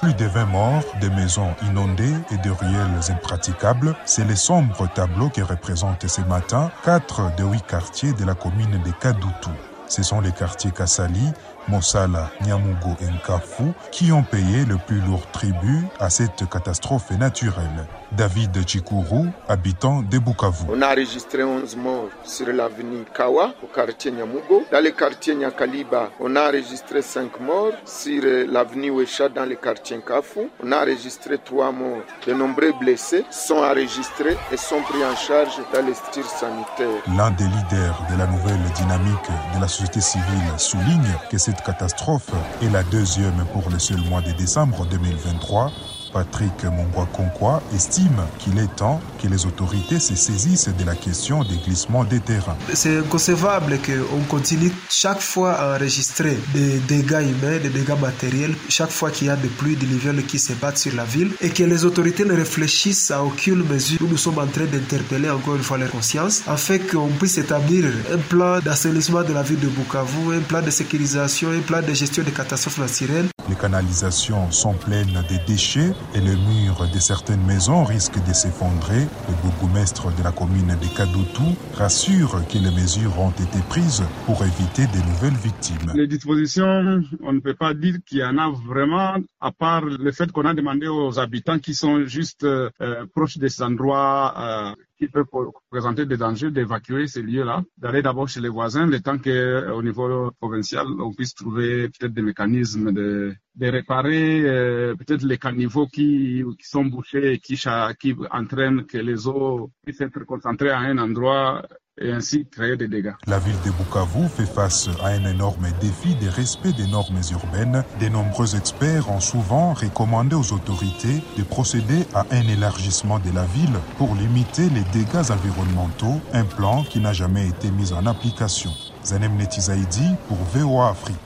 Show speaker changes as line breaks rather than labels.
Plus de 20 morts, des maisons inondées et des ruelles impraticables, c'est le sombre tableau que représentent ce matin quatre des huit quartiers de la commune de Kadoutou. Ce sont les quartiers Kassali, Mossala, Nyamugo et Nkafu qui ont payé le plus lourd tribut à cette catastrophe naturelle. David Chikuru, habitant de Bukavu.
On a enregistré 11 morts sur l'avenue Kawa, au quartier Nyamugo. Dans le quartier Nyakaliba, on a enregistré 5 morts. Sur l'avenue Wecha, dans le quartier Nkafu, on a enregistré 3 morts. De nombreux blessés sont enregistrés et sont pris en charge dans les structures sanitaires.
L'un des leaders de la nouvelle dynamique de la société civile souligne que cette catastrophe est la deuxième pour le seul mois de décembre 2023 Patrick Mongwa estime qu'il est temps que les autorités se saisissent de la question des glissements des terrains.
C'est inconcevable qu'on continue chaque fois à enregistrer des dégâts humains, des dégâts matériels, chaque fois qu'il y a des pluies diluviales qui se battent sur la ville et que les autorités ne réfléchissent à aucune mesure. Nous, nous sommes en train d'interpeller encore une fois leur conscience afin qu'on puisse établir un plan d'assainissement de la ville de Bukavu, un plan de sécurisation, un plan de gestion des catastrophes naturelles.
Les canalisations sont pleines de déchets et le mur de certaines maisons risque de s'effondrer. Le bourgmestre de la commune de Kadoutou rassure que les mesures ont été prises pour éviter de nouvelles victimes.
Les dispositions, on ne peut pas dire qu'il y en a vraiment, à part le fait qu'on a demandé aux habitants qui sont juste euh, proches de ces endroits euh, qui peuvent présenter des dangers d'évacuer ces lieux-là, d'aller d'abord chez les voisins, le temps qu'au niveau provincial, on puisse trouver peut-être des mécanismes de, de réparer euh, peut-être les caniveaux qui, qui sont bouchés et qui, qui entraînent que les eaux puissent être concentrées à un endroit et ainsi créer des dégâts.
La ville de Bukavu fait face à un énorme défi de respect des normes urbaines. De nombreux experts ont souvent recommandé aux autorités de procéder à un élargissement de la ville pour limiter les dégâts environnementaux, un plan qui n'a jamais été mis en application. Zanem Netizaidi pour VOA Afrique.